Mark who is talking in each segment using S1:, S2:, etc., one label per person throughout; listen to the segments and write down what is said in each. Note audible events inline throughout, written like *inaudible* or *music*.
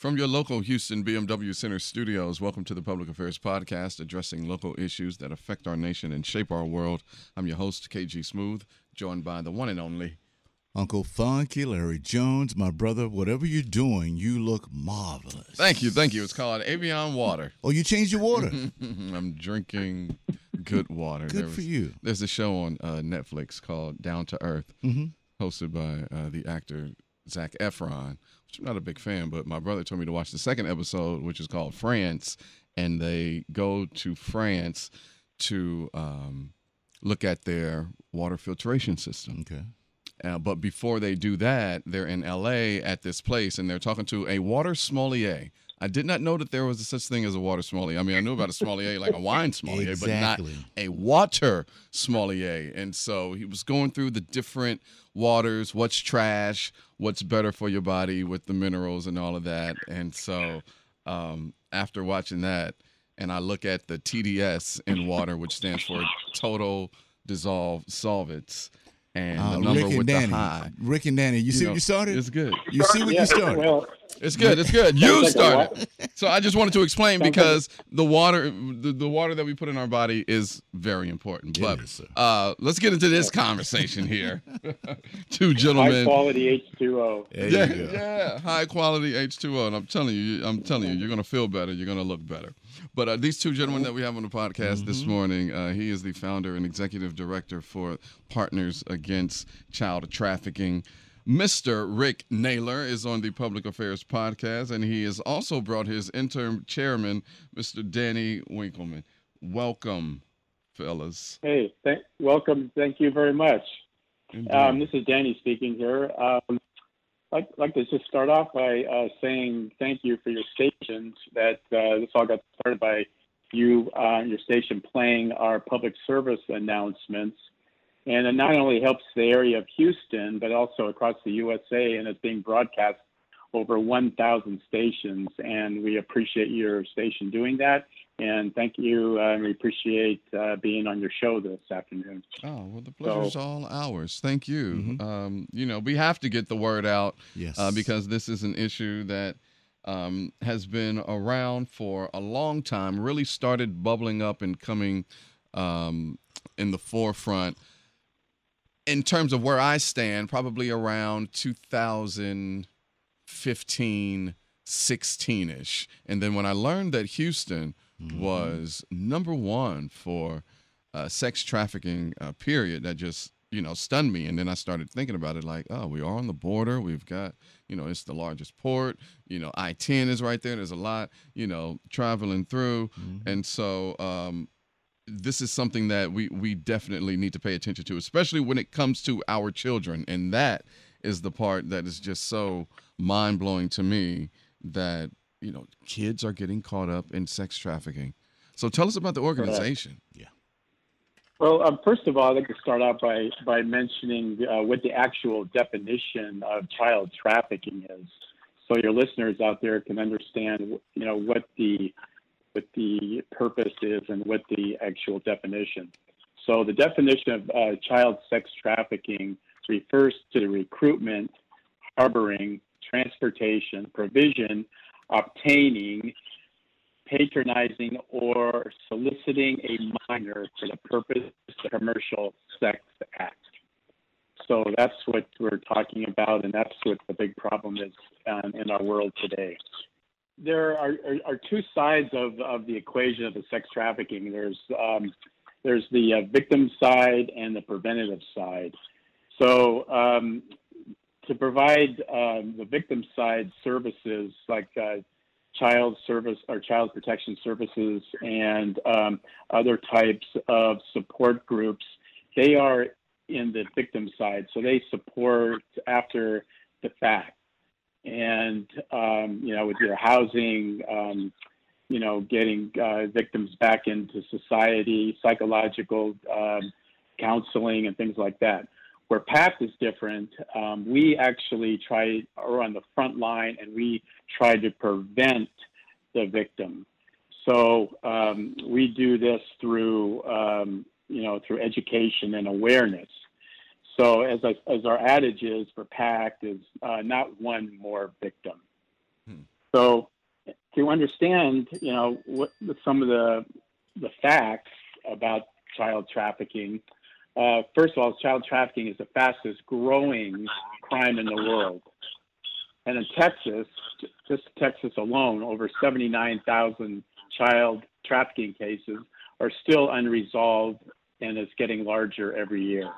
S1: From your local Houston BMW Center studios, welcome to the Public Affairs Podcast, addressing local issues that affect our nation and shape our world. I'm your host, KG Smooth, joined by the one and only
S2: Uncle Funky Larry Jones. My brother, whatever you're doing, you look marvelous.
S1: Thank you, thank you. It's called Evian Water. *laughs*
S2: Oh, you changed your water? *laughs*
S1: I'm drinking good water.
S2: Good
S1: was,
S2: for you.
S1: There's a show on uh, Netflix called Down to Earth,
S2: mm-hmm.
S1: hosted by uh, the actor Zac Efron, I'm not a big fan, but my brother told me to watch the second episode, which is called France, and they go to France to um, look at their water filtration system.
S2: Okay.
S1: Uh, but before they do that, they're in LA at this place and they're talking to a water sommelier. I did not know that there was a such thing as a water sommelier. I mean, I knew about a sommelier like a *laughs* wine sommelier,
S2: exactly.
S1: but not a water sommelier. And so he was going through the different waters, what's trash, what's better for your body with the minerals and all of that. And so um, after watching that, and I look at the TDS in water, which stands for total dissolve solvents and
S2: uh,
S1: the number
S2: Rick and
S1: with
S2: Denny.
S1: the high.
S2: Rick and Denny, you, you see
S1: know,
S2: what you started?
S1: It's good.
S2: You see what
S3: yeah,
S2: you started?
S3: Well,
S1: it's good. It's good. You
S3: like
S1: started. So I just wanted to explain because the water, the, the water that we put in our body is very important. But
S2: is,
S1: uh, let's get into this conversation here. *laughs* Two gentlemen.
S3: high quality H2O.
S1: Yeah, yeah, high quality H2O, and I'm telling you, I'm telling you, you're gonna feel better, you're gonna look better. But uh, these two gentlemen that we have on the podcast this
S2: Mm-hmm.
S1: morning, uh, he is the founder and executive director for Partners Against Child Trafficking. Mr. Rick Naylor is on the Public Affairs podcast, and he has also brought his interim chairman, Mr. Denny Winkelman. Welcome, fellas.
S3: Hey, th- welcome. Thank you very much. Um, this is Denny speaking here. Um, I'd like to just start off by uh, saying thank you for your stations. That uh, this all got started by you, uh, your station, playing our public service announcements, and it not only helps the area of Houston, but also across the USA, and it's being broadcast over 1,000 stations. And we appreciate your station doing that. And thank you. Uh, we appreciate uh, being on your show this afternoon.
S1: Oh, well, the pleasure's
S3: So-
S1: all ours. Thank you.
S2: Mhm.
S1: Um, you know, we have to get the word out
S2: Yes.
S1: uh, because this is an issue that um, has been around for a long time, really started bubbling up and coming um, in the forefront. In terms of where I stand, probably around 2015, 16 ish. And then when I learned that Houston was number one for uh, sex trafficking, uh, period, that just you know stunned me. And then I started thinking about it, like, oh, we are on the border. We've got, you know, it's the largest port. You know, I-10 is right there. There's a lot, you know, traveling through, and so. Um, this is something that we we definitely need to pay attention to, especially when it comes to our children, and that is the part that is just so mind blowing to me that you know kids are getting caught up in sex trafficking. So tell us about the organization. Yeah.
S3: Well, um, first of all, I'd like to start out by by mentioning uh, what the actual definition of child trafficking is, so your listeners out there can understand, you know, what the what the purpose is and what the actual definition. So, the definition of uh, child sex trafficking refers to the recruitment, harboring, transportation, provision, obtaining, patronizing or soliciting a minor for the purpose of a commercial sex act. So that's what we're talking about, and that's what the big problem is um, in our world today. There are, are, are, two sides of, of the equation of the sex trafficking. There's um, there's the uh, victim side and the preventative side. So um, to provide um, the victim side services like uh, child service or child protection services and um, other types of support groups, they are in the victim side. So they support after the fact. And, um, you know, with your housing, um, you know, getting uh, victims back into society, psychological um, counseling, and things like that. Where PACT is different, um, we actually try, are on the front line, and we try to prevent the victim. So um, we do this through, um, you know, through education and awareness. So as, I, as our adage is for PACT is uh, not one more victim. So to understand, you know, what some of the the facts about child trafficking. Uh, first of all, child trafficking is the fastest growing crime in the world. And in Texas, just Texas alone, over 79,000 child trafficking cases are still unresolved and it's getting larger every year.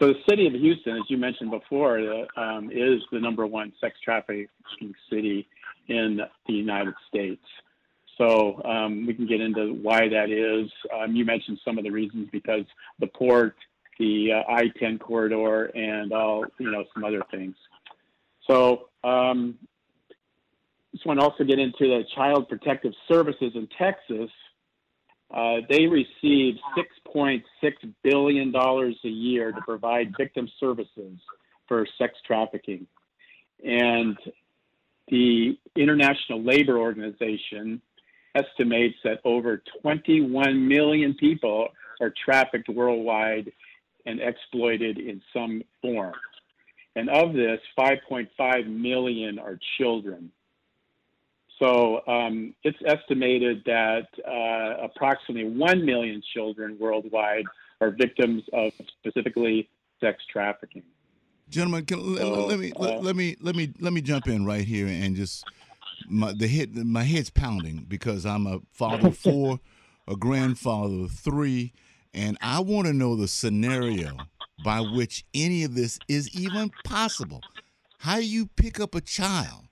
S3: So the city of Houston, as you mentioned before, uh, um, is the number one sex trafficking city in the United States. So um, we can get into why that is. Um, you mentioned some of the reasons because the port, the uh, I-10 corridor, and all you know some other things. So um, just want to also get into the Child Protective Services in Texas. Uh, they receive $6.6 billion a year to provide victim services for sex trafficking. And the International Labor Organization estimates that over 21 million people are trafficked worldwide and exploited in some form. And of this, 5.5 million are children. So um, it's estimated that uh, approximately 1 million children worldwide are victims of specifically sex trafficking.
S2: Gentlemen, can, so, let, let, me uh, let, let, me let me let me jump in right here and just my the head my head's pounding because I'm a father of *laughs* four, a grandfather of three, and I want to know the scenario by which any of this is even possible. How you pick up a child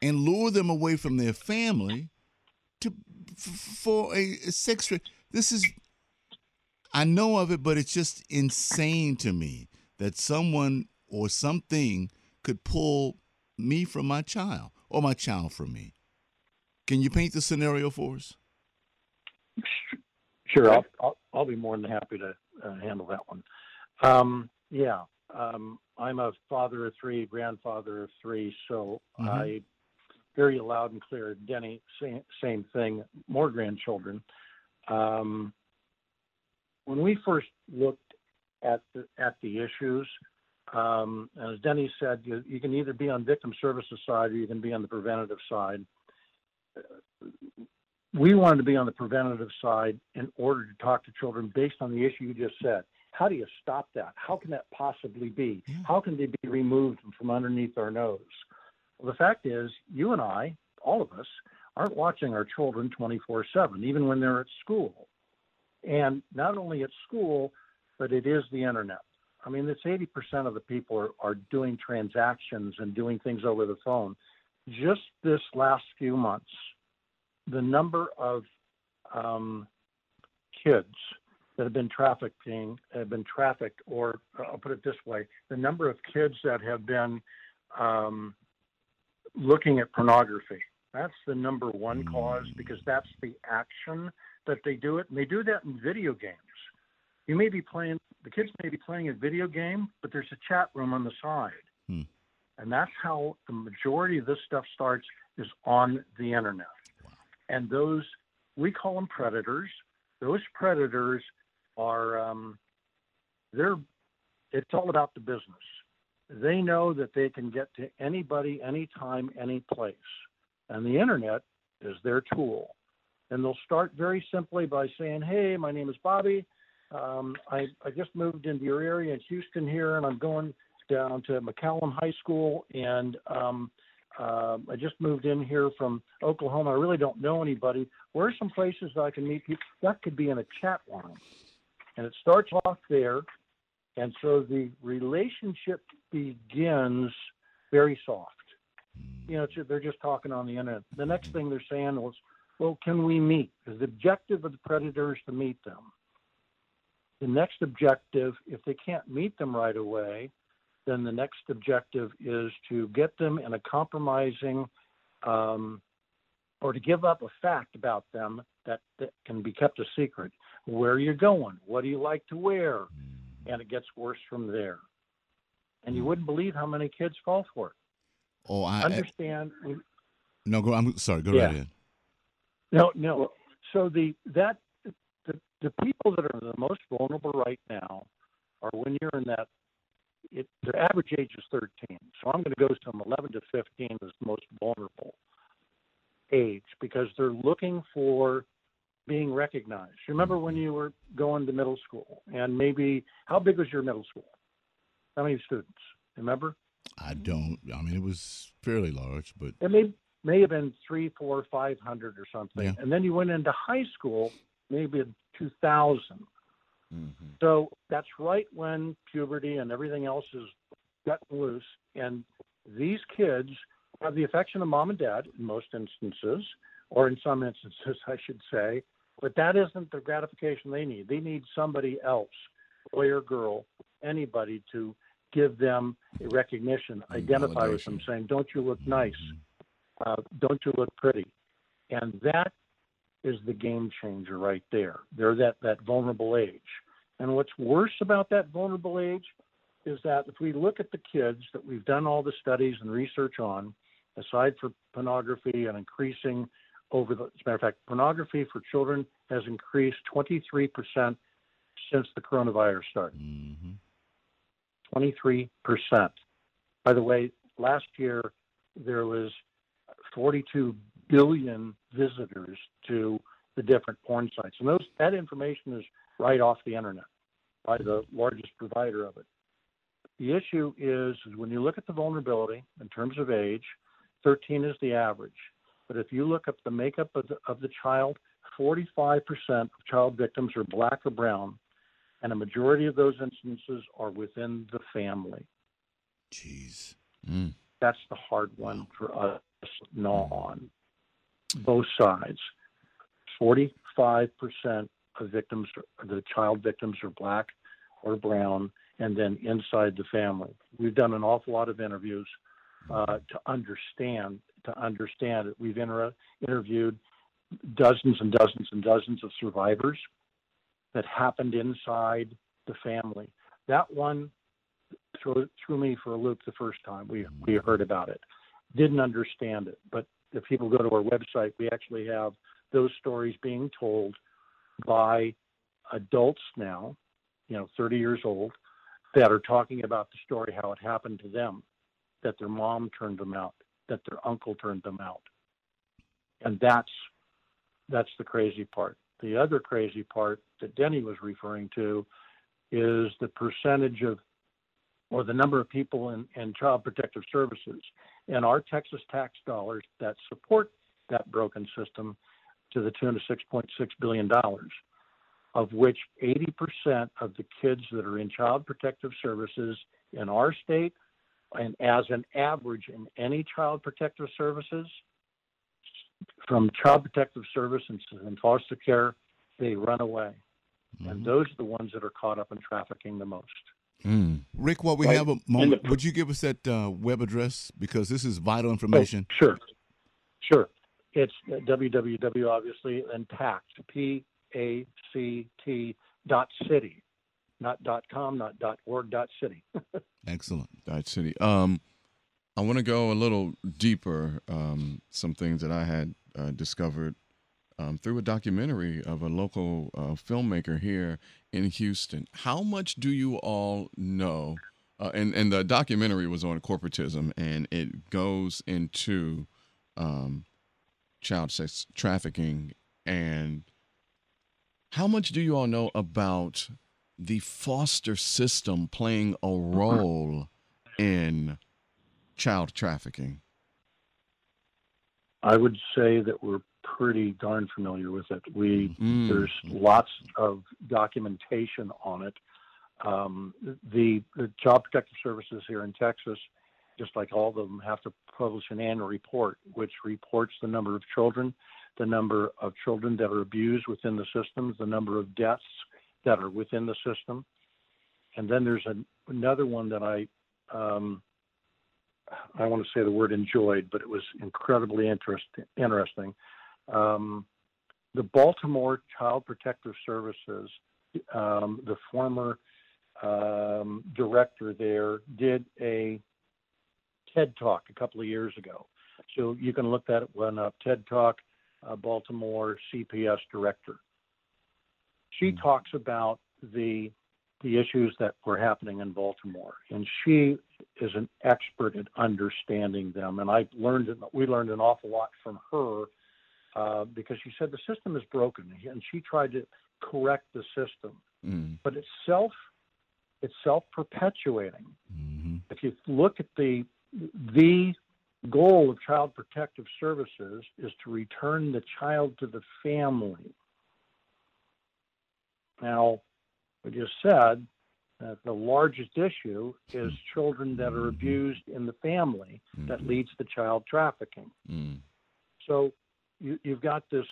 S2: and lure them away from their family to for a, a sex this is I know of it, but it's just insane to me that someone or something could pull me from my child or my child from me. Can you paint the scenario for us?
S4: Sure, I'll, I'll, I'll be more than happy to uh, handle that one. Um, yeah, um, I'm a father of three, grandfather of three, so mm-hmm. I very loud and clear. Denny, same, same thing, more grandchildren. Um, when we first looked at the, at the issues, um, as Denny said, you, you, can either be on victim services side or you can be on the preventative side. We wanted to be on the preventative side in order to talk to children based on the issue you just said. How do you stop that? How can that possibly be? Yeah. How can they be removed from underneath our nose? Well, the fact is, you and I, all of us, aren't watching our children 24 7, even when they're at school. And not only at school, but it is the internet. I mean, it's 80% of the people are, are doing transactions and doing things over the phone. Just this last few months, the number of um, kids that have been trafficking have been trafficked, or I'll put it this way: the number of kids that have been um, looking at pornography. That's the number one cause because that's the action that they do it, and they do that in video games. You may be playing the kids may be playing a video game, but there's a chat room on the side. Hmm. And that's how the majority of this stuff starts is on the internet. Wow. And those, we call them predators. Those predators are, um, they're, it's all about the business. They know that they can get to anybody, anytime, any place. And the internet is their tool. And they'll start very simply by saying, Hey, my name is Bobby. Um, I, I just moved into your area in Houston here, and I'm going down to McCallum High School, and um, uh, I just moved in here from Oklahoma. I really don't know anybody. Where are some places I can meet people? That could be in a chat line, and it starts off there, and so the relationship begins very soft. You know, they're just talking on the internet. The next thing they're saying was, "Well, can we meet?" Because the objective of the predator is to meet them. The next objective, if they can't meet them right away, then the next objective is to get them in a compromising um, or to give up a fact about them that, that can be kept a secret. Where are you're going, what do you like to wear? And it gets worse from there. And you wouldn't believe how many kids fall for it.
S2: Oh, I
S4: understand.
S2: I, no, go. I'm sorry. Go yeah. right ahead.
S4: No, no. So the that the people that are the most vulnerable right now are when you're in that it, their average age is 13. So I'm going to go from 11 to 15 is most vulnerable. age because they're looking for being recognized. Remember when you were going to middle school and maybe how big was your middle school? How many students? Remember?
S2: I don't. I mean, it was fairly large, but
S4: it may may have been three, four, five hundred or something.
S2: Yeah.
S4: And then you went into high school, maybe in two thousand.
S1: Mm-hmm.
S4: So that's right when puberty and everything else is gotten loose, and these kids have the affection of mom and dad in most instances, or in some instances, *laughs* I should say. But that isn't the gratification they need. They need somebody else, boy or girl, anybody to give them a recognition,
S1: And
S4: identify with them, saying, "Don't you look nice? Uh, don't you look pretty?" And that is the game changer right there. They're that that vulnerable age. And what's worse about that vulnerable age is that if we look at the kids that we've done all the studies and research on, aside for pornography and increasing over the, as a matter of fact, pornography for children has increased 23% since the coronavirus started.
S2: hmm
S4: 23%. By the way, last year there was 42 billion visitors to the different porn sites. And those that information is right off the internet by the largest provider of it. The issue is, is when you look at the vulnerability in terms of age, 13 is the average. But if you look up the makeup of the, of the child, 45% of child victims are black or brown, and a majority of those instances are within the family.
S2: Jeez.
S1: Mm.
S4: That's the hard one for us to gnaw on. Both sides. 45% of victims, the child victims are black or brown, and then inside the family. We've done an awful lot of interviews uh, to understand to understand it. We've inter- interviewed dozens and dozens and dozens of survivors that happened inside the family. That one threw, threw me for a loop the first time we, we heard about it. Didn't understand it, but if people go to our website, we actually have those stories being told by adults now, you know, 30 years old, that are talking about the story, how it happened to them, that their mom turned them out, that their uncle turned them out. And that's that's the crazy part. The other crazy part that Denny was referring to is the percentage of or the number of people in, in child protective services and our Texas tax dollars that support that broken system to the tune of $6.6 billion, of which 80% of the kids that are in child protective services in our state, and as an average in any child protective services, from child protective Services and, and foster care, they run away. And
S2: Mhm.
S4: those are the ones that are caught up in trafficking the most.
S1: Mm.
S2: Rick, while we
S3: Right.
S2: have a moment,
S3: the-
S2: would you give us that uh, web address because this is vital information?
S4: Oh, sure, sure. It's www, obviously, and PACT, P A C T dot city, not dot com, not dot org, dot city. *laughs*
S2: Excellent.
S1: Dodge City. Um, I want to go a little deeper. Um, some things that I had uh, discovered um, through a documentary of a local uh, filmmaker here in Houston. How much do you all know? Uh, and and the documentary was on corporatism, and it goes into um, child sex trafficking. And how much do you all know about the foster system playing a role in child trafficking?
S4: I would say that we're pretty darn familiar with it. We
S1: Mm.
S4: there's lots of documentation on it. Um, the, the Child Protective Services here in Texas, just like all of them, have to publish an annual report which reports the number of children, the number of children that are abused within the systems, the number of deaths that are within the system. And then there's an, another one that I, um, I want to say the word enjoyed, but it was incredibly interest, interesting. Um, the Baltimore Child Protective Services, um, the former um, director there, did a TED Talk a couple of years ago. So you can look that one up. TED Talk, uh, Baltimore CPS director. She talks about the the issues that were happening in Baltimore, and she is an expert at understanding them. And I learned we learned an awful lot from her uh, because she said the system is broken, and she tried to correct the system,
S1: Mm.
S4: but it's self it's self perpetuating.
S2: Mm-hmm.
S4: If you look at the the goal of Child Protective Services is to return the child to the family. Now, we just said that the largest issue is children that are abused in the family that leads to child trafficking.
S1: Mm.
S4: So you, you've got this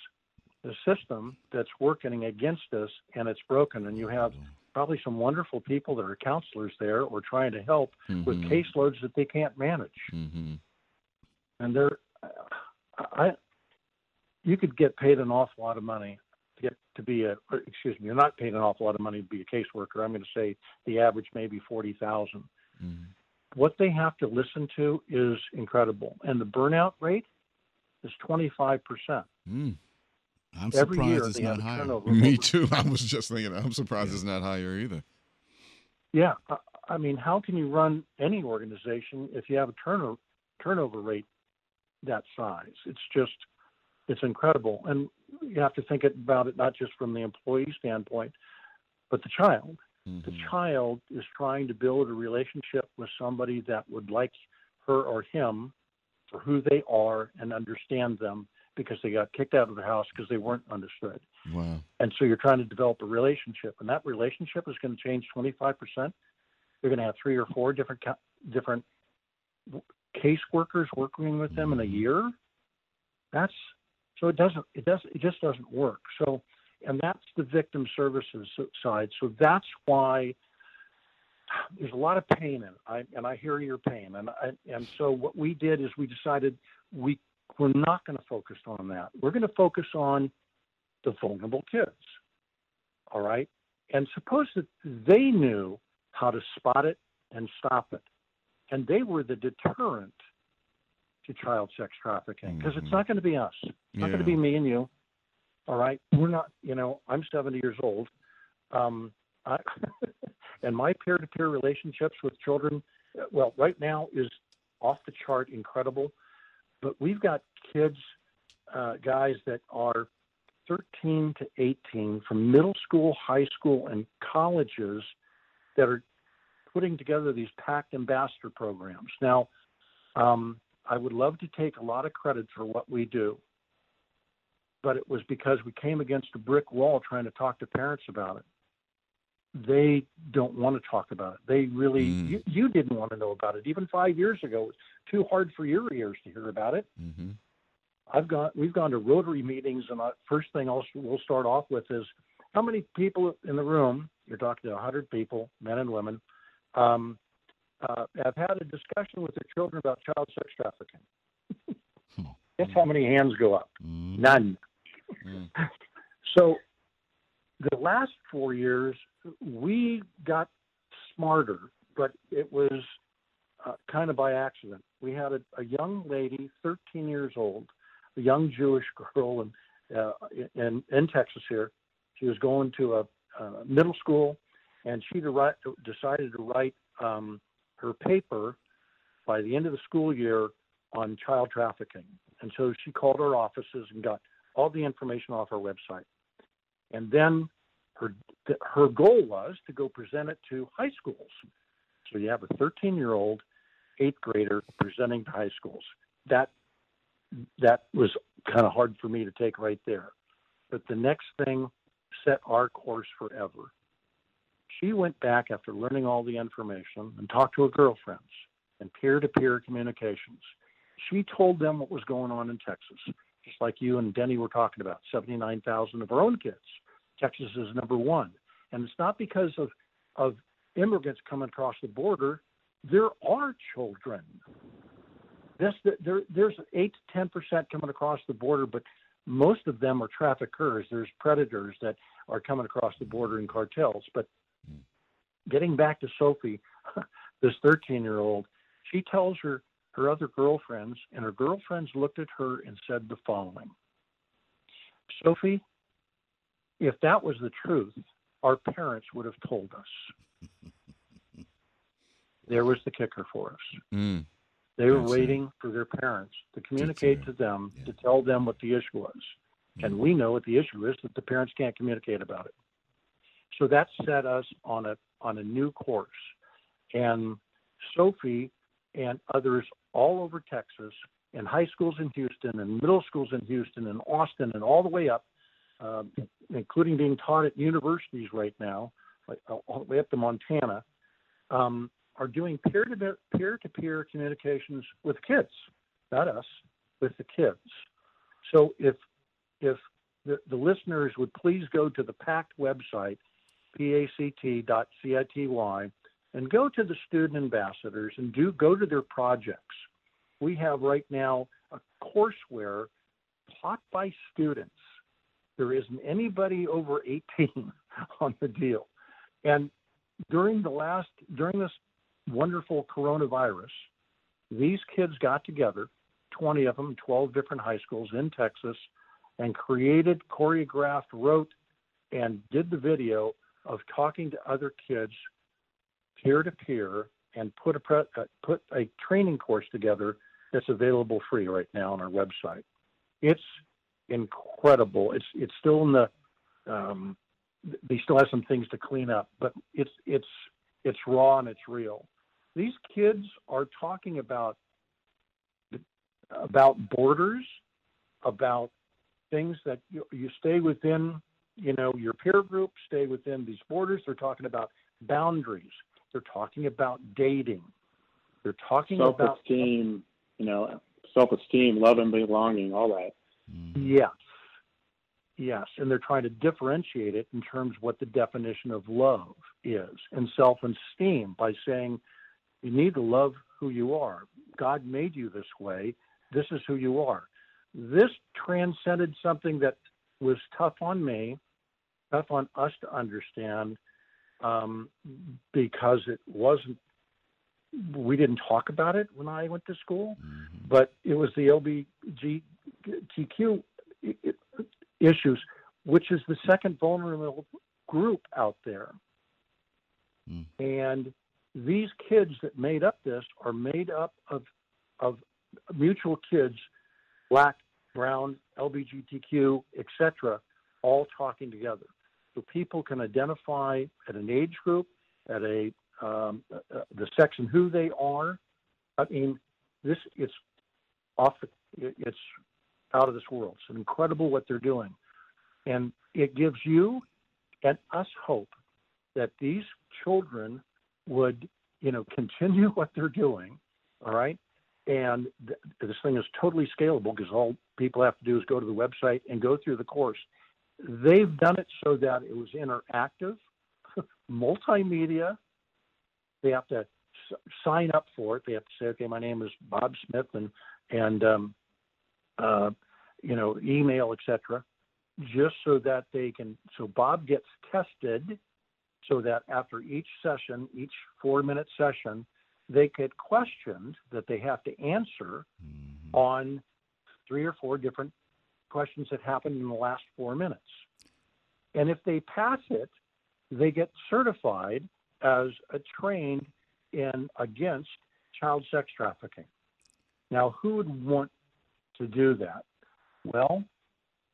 S4: the system that's working against us and it's broken and you have probably some wonderful people that are counselors there or trying to help with
S1: Mhm.
S4: caseloads that they can't manage
S1: Mhm.
S4: and they're I you could get paid an awful lot of money to get to be a or, excuse me you're not paid an awful lot of money to be a caseworker I'm going to say the average maybe 40,000
S1: Mhm.
S4: what they have to listen to is incredible and the burnout rate is 25%
S1: Mm.
S2: I'm
S4: every
S2: surprised
S4: year
S2: it's not higher. *laughs*
S1: Me
S4: over-
S1: too. I was just thinking. I'm surprised
S2: Yeah.
S1: it's not higher either.
S4: Yeah, I, mean, how can you run any organization if you have a turnover turnover rate that size? It's just, it's incredible, and you have to think about it not just from the employee standpoint, but the child. The
S1: Mhm.
S4: child is trying to build a relationship with somebody that would like her or him for who they are and understand them because they got kicked out of the house because they weren't understood.
S1: Wow.
S4: And so you're trying to develop a relationship, and that relationship is going to change 25%. You're going to have three or four different different caseworkers working with them in a mm-hmm. year. That's so it doesn't it doesn't it just doesn't work. So and that's the victim services side. So that's why there's a lot of pain in it. I, and I hear your pain. And I, and so what we did is we decided we we're not going to focus on that. We're going to focus on the vulnerable kids. All right. And suppose that they knew how to spot it and stop it. And they were the deterrent to child sex trafficking because
S1: Mhm.
S4: it's not going to be us. It's not going to be me and you. All right. We're not, you know, I'm 70 years old. Um, I, *laughs* and my peer to peer relationships with children, well, right now is off the chart incredible. But we've got kids, uh, guys that are 13 to 18 from middle school, high school, and colleges that are putting together these PACT ambassador programs. Now, um, I would love to take a lot of credit for what we do, but it was because we came against a brick wall trying to talk to parents about it. They don't want to talk about it. They really,
S1: Mm.
S4: you, you didn't want to know about it. Even five years ago, it was too hard for your ears to hear about it.
S1: Mhm.
S4: I've gone, we've gone to Rotary meetings, and I, first thing I'll, we'll start off with is how many people in the room? You're talking to 100 people, men and women, um, uh, have had a discussion with their children about child sex trafficking.
S2: Hmm.
S4: Guess how many hands go up?
S2: Mhm.
S4: None.
S1: Mm. *laughs*
S4: So the last four years, we got smarter, but it was uh, kind of by accident. We had a, a young lady, 13 years old, a young Jewish girl in, uh, in, in Texas here. She was going to a, middle school, and she decided to write um, her paper by the end of the school year on child trafficking. And so she called our offices and got all the information off our website. And then her her goal was to go present it to high schools. So you have a 13 year old eighth grader presenting to high schools. That that was kind of hard for me to take right there. But the next thing set our course forever. She went back after learning all the information and talked to her girlfriends and peer to peer communications. She told them what was going on in Texas, just like you and Denny were talking about 79,000 of her own kids. Texas is number one. And it's not because of, of immigrants coming across the border, there are children. This, there, there's 8 to 10% coming across the border, but most of them are traffickers. There's predators that are coming across the border in cartels. But getting back to Sophie, *laughs* this 13 year old, she tells her, her other girlfriends, and her girlfriends looked at her and said the following Sophie, if that was the truth, our parents would have told us. *laughs* there was the kicker for us.
S1: Mm.
S4: They were
S2: That's
S4: waiting for their parents to communicate to them
S2: yeah.
S4: to tell them what the issue was. And we know what the issue is that the parents can't communicate about it. So that set us on a on a new course. And Sophie and others all over Texas, and high schools in Houston, and middle schools in Houston, and Austin, and all the way up, um, including being taught at universities right now, like uh, all the way up to Montana, um, are doing peer-to-peer, peer-to-peer communications with kids, not us, with the kids. So if if the, the listeners would please go to the PACT website, pact.city, and go to the student ambassadors and do go to their projects. We have right now a courseware taught by students. There isn't anybody over 18 *laughs* on the deal. And during the last during this wonderful coronavirus, these kids got together, 20 of them, 12 different high schools in Texas, and created, choreographed, wrote, and did the video of talking to other kids peer to peer and put a pre- uh, put a training course together that's available free right now on our website. It's incredible. It's it's still in the um, they still have some things to clean up, but it's it's it's raw and it's real. These kids are talking about about borders, about things that you, you stay within, you know, your peer group, stay within these borders. They're talking about boundaries. They're talking about dating. They're talking about
S3: self-esteem, you know, self-esteem, love and belonging, all that.
S4: Yes. Yes. And they're trying to differentiate it in terms of what the definition of love is and self esteem by saying you need to love who you are. God made you this way. This is who you are. This transcended something that was tough on me, tough on us to understand, um, because it wasn't, we didn't talk about it when I went to school, but it was the I- issues, which is the second vulnerable group out there.
S2: Mm.
S4: And these kids that made up this are made up of of mutual kids, black, brown, LGBTQ, etc., all talking together. So people can identify at an age group, at a um, uh, the sex and who they are. I mean, this it's off. The, it's out of this world. It's incredible what they're doing, and it gives you and us hope that these children would, you know, *laughs* continue what they're doing. All right. And th- this thing is totally scalable because all people have to do is go to the website and go through the course. They've done it so that it was interactive, *laughs* multimedia. They have to s- sign up for it. They have to say, okay, my name is Bob Smith, and and um, uh, you know, email, etc. Just so that they can. So Bob gets tested, so that after each session, each four-minute session, they get questioned that they have to answer mm-hmm. on three or four different questions that happened in the last four minutes. And if they pass it, they get certified as a trained in against child sex trafficking. Now, who would want to do that? Well,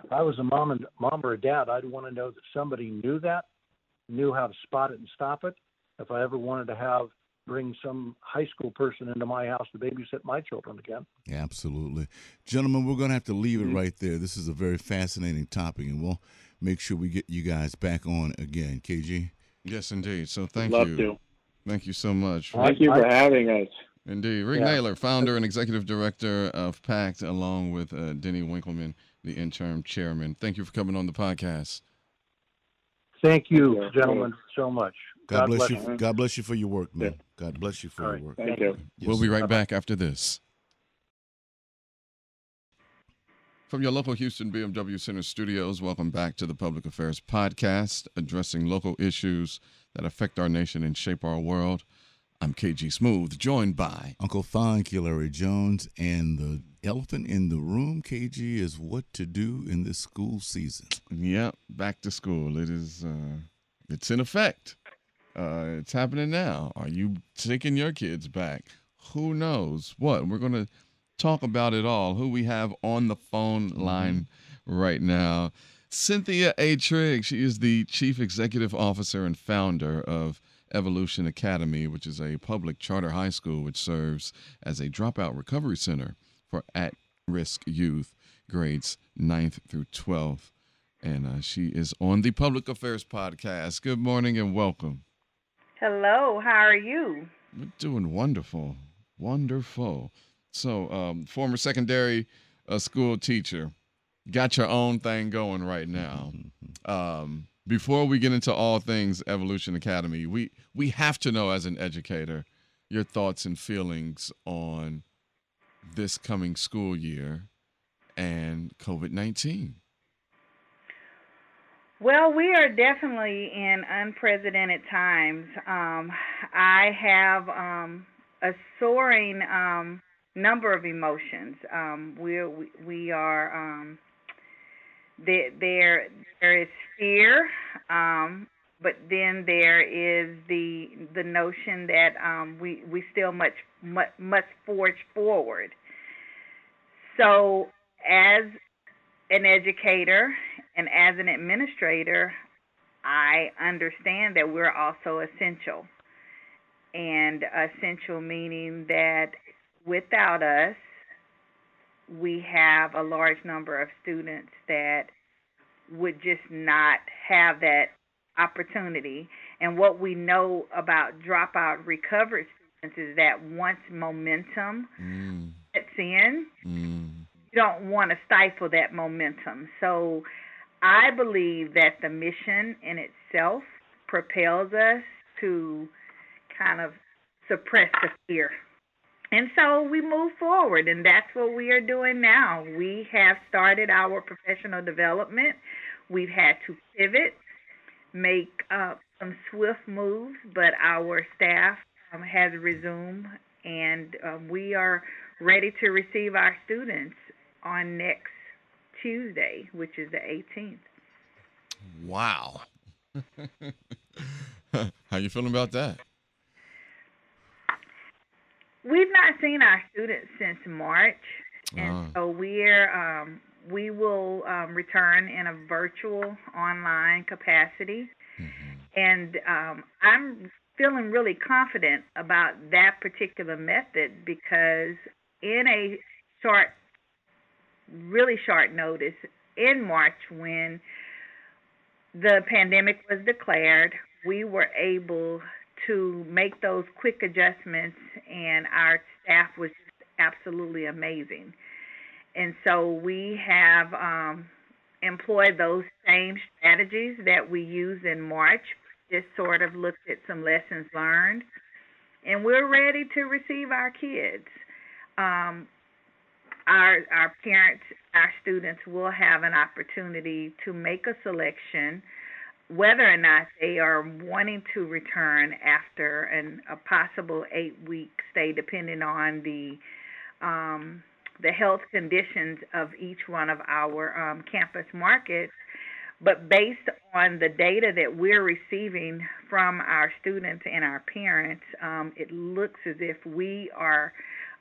S4: if I was a mom and mom or a dad, I'd want to know that somebody knew that, knew how to spot it and stop it. If I ever wanted to have bring some high school person into my house to babysit my children again.
S2: Absolutely. Gentlemen, we're going to have to leave it
S3: Mm-hmm.
S2: right there. This is a very fascinating topic, and we'll make sure we get you guys back on again. KG?
S1: Yes, indeed. So thank you.
S3: Love
S1: you.
S3: to.
S1: Thank you so much.
S3: Thank you for having us.
S1: Indeed. Rick
S4: Yeah.
S1: Naylor, founder and *laughs* executive director of PACT, along with uh, Denny Winkelman, the interim chairman. Thank you for coming on the podcast.
S4: Thank you, gentlemen, so much.
S2: God, bless, you.
S3: you.
S2: God bless you for your work, man.
S3: Yeah.
S2: God bless you for
S4: All
S2: your work.
S3: Thank you.
S2: Yes,
S1: we'll be right back after this. From your local Houston BMW Center studios, welcome back to the Public Affairs Podcast, addressing local issues that affect our nation and shape our world. I'm KG Smooth, joined by
S2: Uncle you, Larry Jones. And the elephant in the room, KG, is what to do in this school season.
S1: Yep, back to school. It is uh it's in effect. Uh it's happening now. Are you taking your kids back? who knows what? We're going to talk about it all. Who we have on the phone
S2: Mm-hmm.
S1: line right now. Cynthia A. Trigg. She is the Chief Executive Officer and founder of Evolution Academy, which is a public charter high school which serves as a dropout recovery center for at risk youth, grades 9th through 12th. And uh, she is on the Public Affairs Podcast. Good morning and welcome.
S5: Hello, how are you?
S1: We're doing wonderful. Wonderful. So, um, former secondary uh, school teacher, got your own thing going right now. *laughs* Um, before we get into all things Evolution Academy, we we have to know as an educator your thoughts and feelings on this coming school year and COVID nineteen.
S5: Well, we are definitely in unprecedented times. Um, I have um, a soaring um, number of emotions. Um, we we are um, there. There is fear, um, but then there is the the notion that um, we we still much, much must forge forward. So as an educator and as an administrator, I understand that we're also essential. And essential meaning that without us, we have a large number of students that would just not have that opportunity. And what we know about dropout recovery students is that once momentum
S1: Mm,
S5: sets in,
S1: mm,
S5: you don't want to stifle that momentum. So I believe that the mission in itself propels us to kind of suppress the fear. And so we move forward, and that's what we are doing now. We have started our professional development. We've had to pivot, make uh, some swift moves, but our staff um, has resumed, and um, we are ready to receive our students on next Tuesday, which is the 18th.
S1: wow. *laughs* How you feeling about that?
S5: We've not seen our students since March, and
S1: Ah.
S5: so we're um, we will um, return in a virtual online capacity, and um, I'm feeling really confident about that particular method because in a short, really short notice in March when the pandemic was declared, we were able to make those quick adjustments, and our staff was absolutely amazing. And so we have um, employed those same strategies that we used in March, just sort of looked at some lessons learned, and we're ready to receive our kids. Um, our our parents, our students will have an opportunity to make a selection whether or not they are wanting to return after an, a possible eight week stay, depending on the um, the health conditions of each one of our um, campus markets. But based on the data that we're receiving from our students and our parents, um, it looks as if we are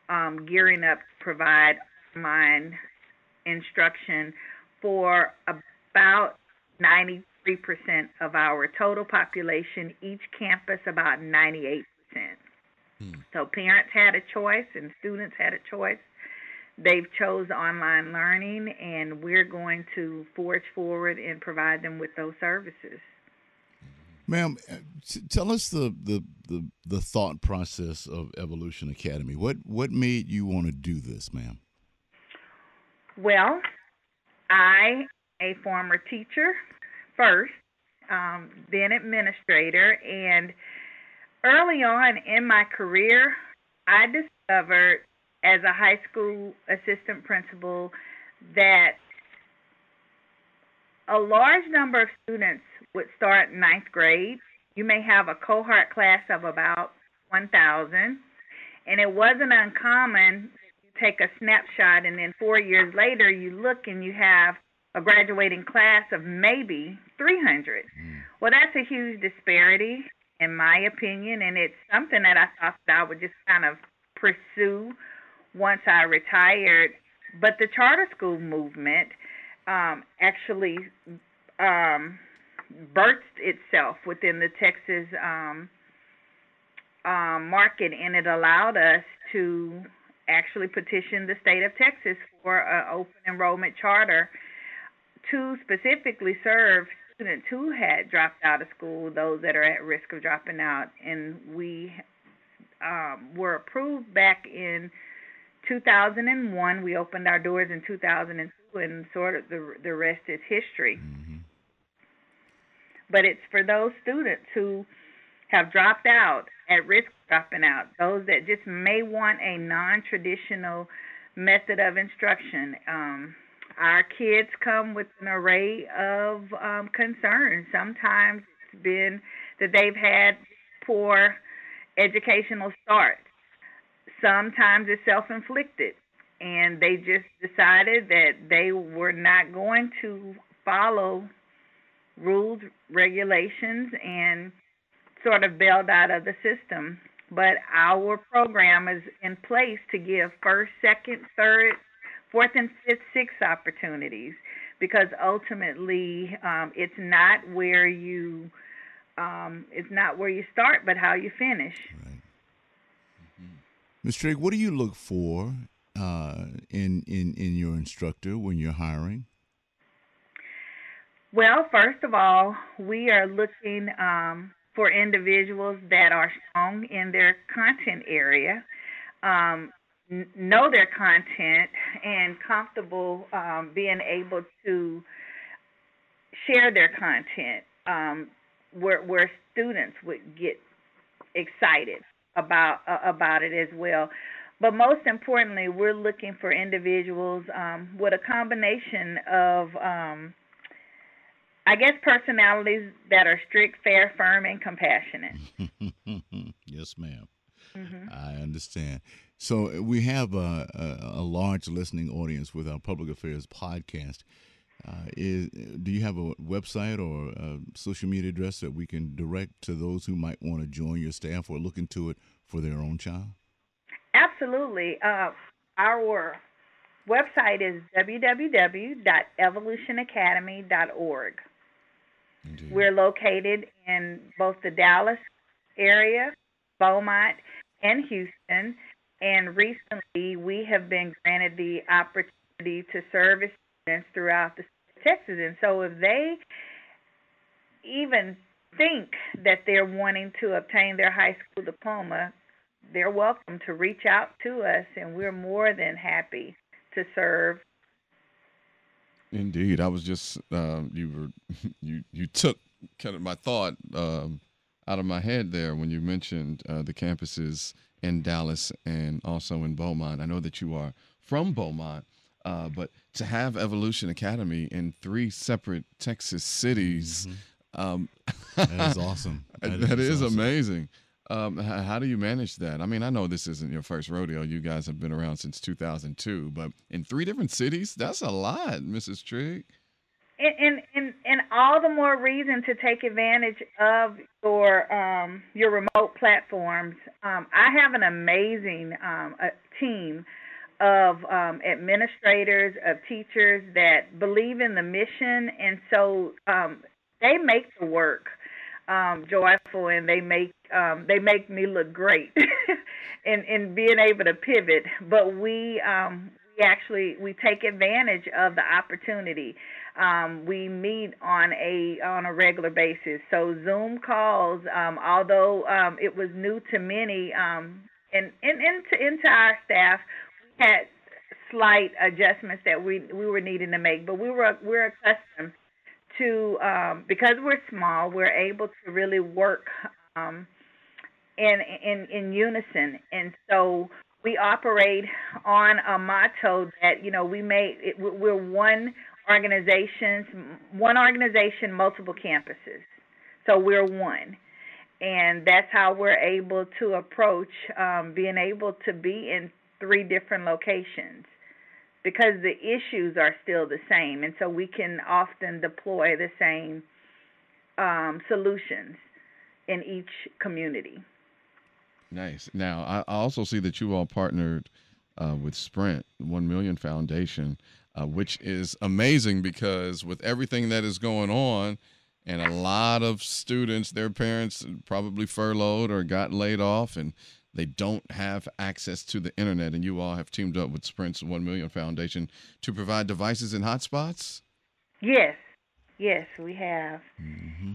S5: um, gearing up to provide online instruction for about 93% of our total population, each campus about 98%.
S1: Hmm.
S5: So parents had a choice and students had a choice. They've chose online learning and we're going to forge forward and provide them with those services.
S2: Ma'am, uh, tell us the, the, the, the thought process of Evolution Academy. What what made you want to do this, ma'am?
S5: Well, I, a former teacher first, um, then administrator, and early on in my career, I discovered as a high school assistant principal that a large number of students would start ninth grade. You may have a cohort class of about 1,000, and it wasn't uncommon to take a snapshot and then four years later you look and you have a graduating class of maybe 300. Well, that's a huge disparity in my opinion, and it's something that I thought that I would just kind of pursue once I retired. But the charter school movement um, actually um, birthed itself within the Texas um, um, market, and it allowed us to actually petition the state of Texas for an open enrollment charter to specifically serve students who had dropped out of school, those that are at risk of dropping out, and we um, were approved back in 2001. We opened our doors in 2002, and sort of the the rest is history. Mm-hmm. But it's for those students who have dropped out, at risk of dropping out, those that just may want a non-traditional method of instruction. Um, our kids come with an array of um, concerns. Sometimes it's been that they've had poor educational starts. Sometimes it's self inflicted, and they just decided that they were not going to follow rules, regulations, and sort of bailed out of the system. But our program is in place to give first, second, third, fourth, and fifth, sixth opportunities because ultimately um, it's not where you um, it's not where you start, but how you finish. Right.
S2: Mm-hmm. Ms. Trigg, what do you look for uh, in in in your instructor when you're hiring?
S5: Well, first of all, we are looking um, for individuals that are strong in their content area, um, know their content, and comfortable um, being able to share their content. Um, where where students would get excited about uh, about it as well. But most importantly, we're looking for individuals um, with a combination of, um, I guess, personalities that are strict, fair, firm, and compassionate. *laughs*
S2: yes, madam mm-hmm. I understand. So we have a, a, a large listening audience with our public affairs podcast. Uh, is do you have a website or a social media address that we can direct to those who might want to join your staff or look into it for their own child?
S5: Absolutely. Uh, our website is www.evolutionacademy.org. Indeed. We're located in both the Dallas area, Beaumont, and Houston. And recently, we have been granted the opportunity to service students throughout the state of Texas. And so if they even think that they're wanting to obtain their high school diploma, they're welcome to reach out to us, and we're more than happy to serve.
S1: Indeed, I was just uh, you were *laughs* you you took kind of my thought um, out of my head there when you mentioned uh, the campuses in Dallas and also in Beaumont. I know that you are from Beaumont, uh, but to have Evolution Academy in three separate Texas cities, mm-hmm. um,
S2: that is *laughs* awesome.
S1: that, that is, is awesome. amazing. Um, how, how, do you manage that? I mean, I know this isn't your first rodeo. You guys have been around since 2002, but in three different cities, that's a lot, Mrs. Trigg.
S5: And, and and all the more reason to take advantage of your um, your remote platforms. Um, I have an amazing um, team of um, administrators, of teachers that believe in the mission, and so um, they make the work um, joyful, and they make they make me look great *laughs* in in being able to pivot. But we we actually we take advantage of the opportunity. Um, we meet on a on a regular basis. So Zoom calls, um, although um, it was new to many, and, and into into our staff, we had slight adjustments that we we were needing to make, but we were we're accustomed to um, because we're small, we're able to really work um, in in in unison, and so we operate on a motto that you know we may it, we're one organization, one organization, multiple campuses, so we're one. And that's how we're able to approach um, being able to be in three different locations because the issues are still the same, and so we can often deploy the same um, solutions in each community.
S1: Nice. Now, I I also see that you all partnered uh, with Sprint, One Million Foundation, uh, which is amazing because with everything that is going on, and a lot of students, their parents probably furloughed or got laid off, and they don't have access to the internet. And you all have teamed up with Sprint's One Million Foundation to provide devices and hotspots.
S5: Yes, yes, we have.
S1: Mm-hmm.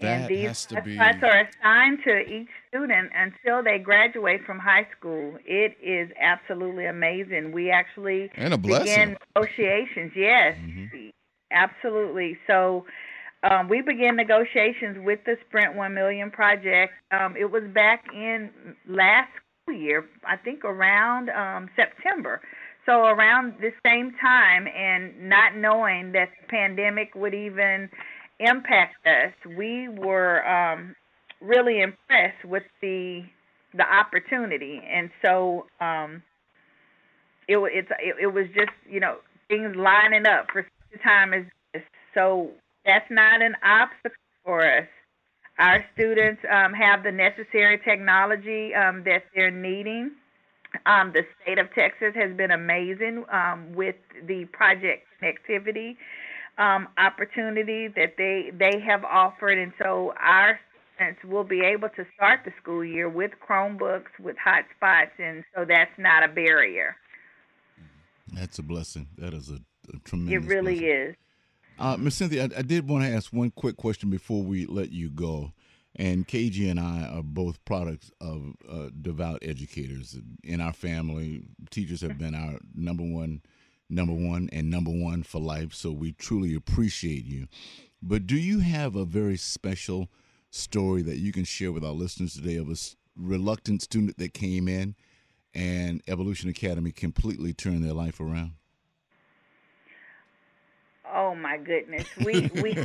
S1: That
S5: and these
S1: has to be.
S5: are assigned to each student until they graduate from high school. It is absolutely amazing. We actually
S1: And a blessing.
S5: begin negotiations. Yes,
S1: Mhm.
S5: absolutely. So um, we began negotiations with the Sprint One Million project. Um, it was back in last school year, I think around um, September. So around the same time, and not knowing that the pandemic would even impact us, we were um, really impressed with the the opportunity, and so um, it it's it, it was just you know things lining up for such a time as this. So that's not an obstacle for us. Our students um, have the necessary technology um, that they're needing. Um, the state of Texas has been amazing um, with the project connectivity um, opportunity that they they have offered, and so our students will be able to start the school year with Chromebooks, with hotspots, and so that's not a barrier.
S2: That's a blessing. That is a, a
S5: It really
S2: blessing.
S5: is.
S2: Uh, Miss Cynthia, I, I did want to ask one quick question before we let you go. And KG and I are both products of uh, devout educators in our family. Teachers have been our number one, number one, and number one for life. So we truly appreciate you. But do you have a very special story that you can share with our listeners today of a reluctant student that came in and Evolution Academy completely turned their life around?
S5: Oh my goodness, we we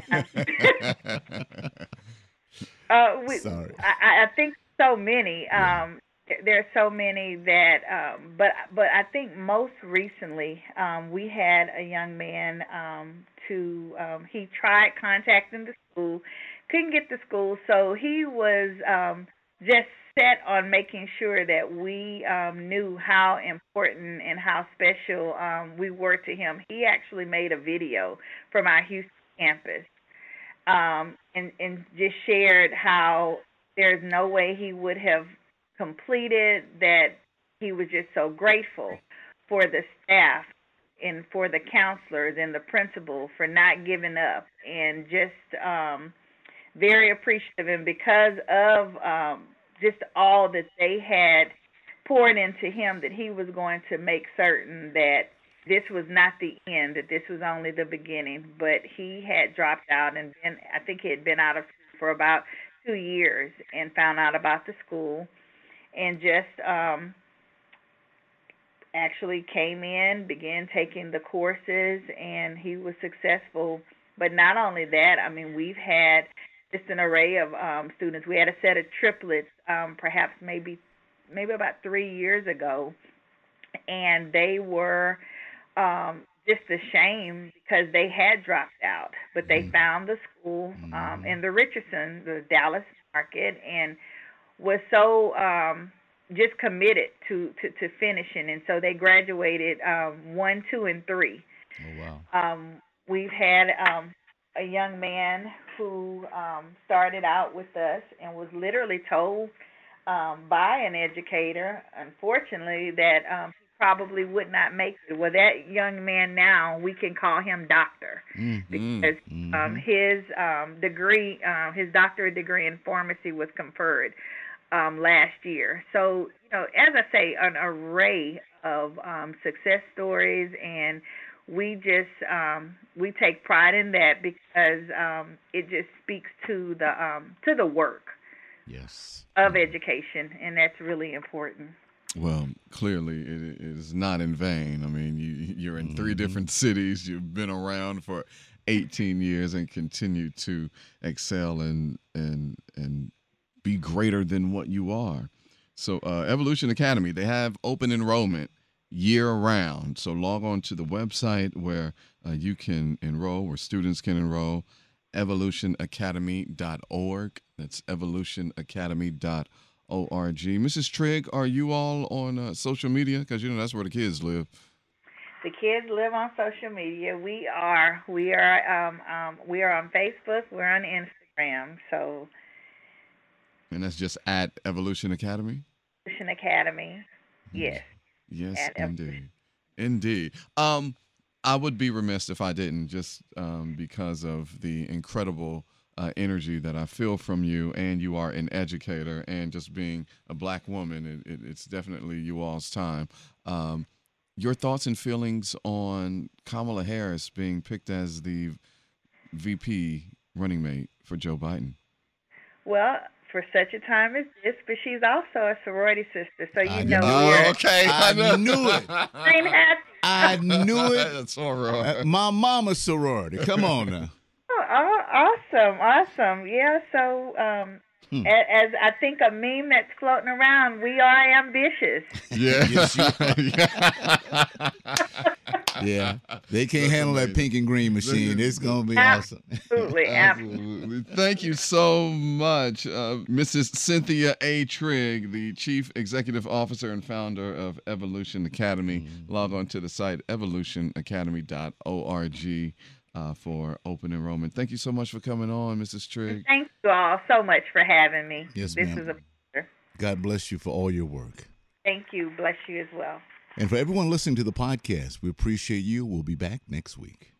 S5: uh, *laughs* *laughs* we,
S2: Sorry.
S5: I, I think so many. Um, there are so many that, um, but but I think most recently um, we had a young man um, to um, he tried contacting the school, couldn't get the school, so he was um, just set on making sure that we um, knew how important and how special um, we were to him. He actually made a video from our Houston campus um, and, and just shared how there's no way he would have completed that he was just so grateful for the staff and for the counselors and the principal for not giving up and just um, very appreciative and because of um, just all that they had poured into him that he was going to make certain that this was not the end, that this was only the beginning. But he had dropped out and been, I think he had been out of school for about two years and found out about the school and just um, actually came in, began taking the courses, and he was successful. But not only that, I mean, we've had just an array of um, students. We had a set of triplets, um, perhaps maybe maybe about three years ago, and they were um, just ashamed because they had dropped out, but they
S2: Mhm.
S5: found the school um,
S2: Mhm.
S5: in the Richardson, the Dallas market, and was so um, just committed to, to, to finishing. And so they graduated um, one, two, and three.
S2: Oh, wow.
S5: Um, we've had um, a young man who um, started out with us and was literally told um, by an educator, unfortunately, that um, he probably would not make it. Well, that young man now, we can call him doctor
S2: Mm.
S5: because
S2: Mhm.
S5: um, his um, degree, uh, his doctorate degree in pharmacy was conferred um, last year. So, you know, as I say, an array of um, success stories, and we just um, we take pride in that because um, it just speaks to the um, to the work
S2: Yes.
S5: of education, and that's really important.
S1: Well, clearly it is not in vain. I mean, you you're in 3
S2: Mhm.
S1: different *laughs* cities. You've been around for 18 years and continue to excel and and and be greater than what you are. So, uh, Evolution Academy, they have open enrollment year round. So log on to the website where uh, you can enroll, where students can enroll, evolutionacademy.org. That's evolutionacademy.org Mrs. Trigg, are you all on uh, social media? Because you know that's where the kids live.
S5: The kids live on social media. We are. We are. Um, um, we are on Facebook. We're on Instagram. So.
S1: And that's just at Evolution Academy.
S5: Evolution Academy. Yes.
S1: Yes, at indeed. Indeed. Um, I would be remiss if I didn't, just um, because of the incredible uh, energy that I feel from you, and you are an educator, and just being a black woman, it, it, it's definitely you all's time. Um, your thoughts and feelings on Kamala Harris being picked as the VP running mate for Joe Biden?
S5: Well, for such a time as this, but she's also a sorority sister, so you
S2: I
S5: know.
S1: Oh, okay.
S2: I knew it.
S5: Green hat.
S2: I knew *laughs* it.
S1: That's all right.
S2: Uh, My mama's sorority. Come on now. *laughs*
S5: Oh, awesome, awesome. Yeah, so um,
S2: Hmm.
S5: as I think a meme that's floating around, we are ambitious.
S1: Yeah.
S2: Yes, *laughs* Yeah, they can't
S1: That's
S2: handle that pink and green machine. It's gonna be awesome.
S5: Absolutely, absolutely. *laughs*
S1: Absolutely. Thank you so much, uh, Mrs. Cynthia A. Trigg, the Chief Executive Officer and founder of Evolution Academy. Log on to the site evolutionacademy.org uh, for open enrollment. Thank you so much for coming on, Mrs. Trigg.
S5: Thank you all so much for having me.
S2: Yes,
S5: this
S2: ma'am.
S5: is a pleasure.
S2: God bless you for all your work.
S5: Thank you. Bless you as well.
S2: And for everyone listening to the podcast, we appreciate you. We'll be back next week.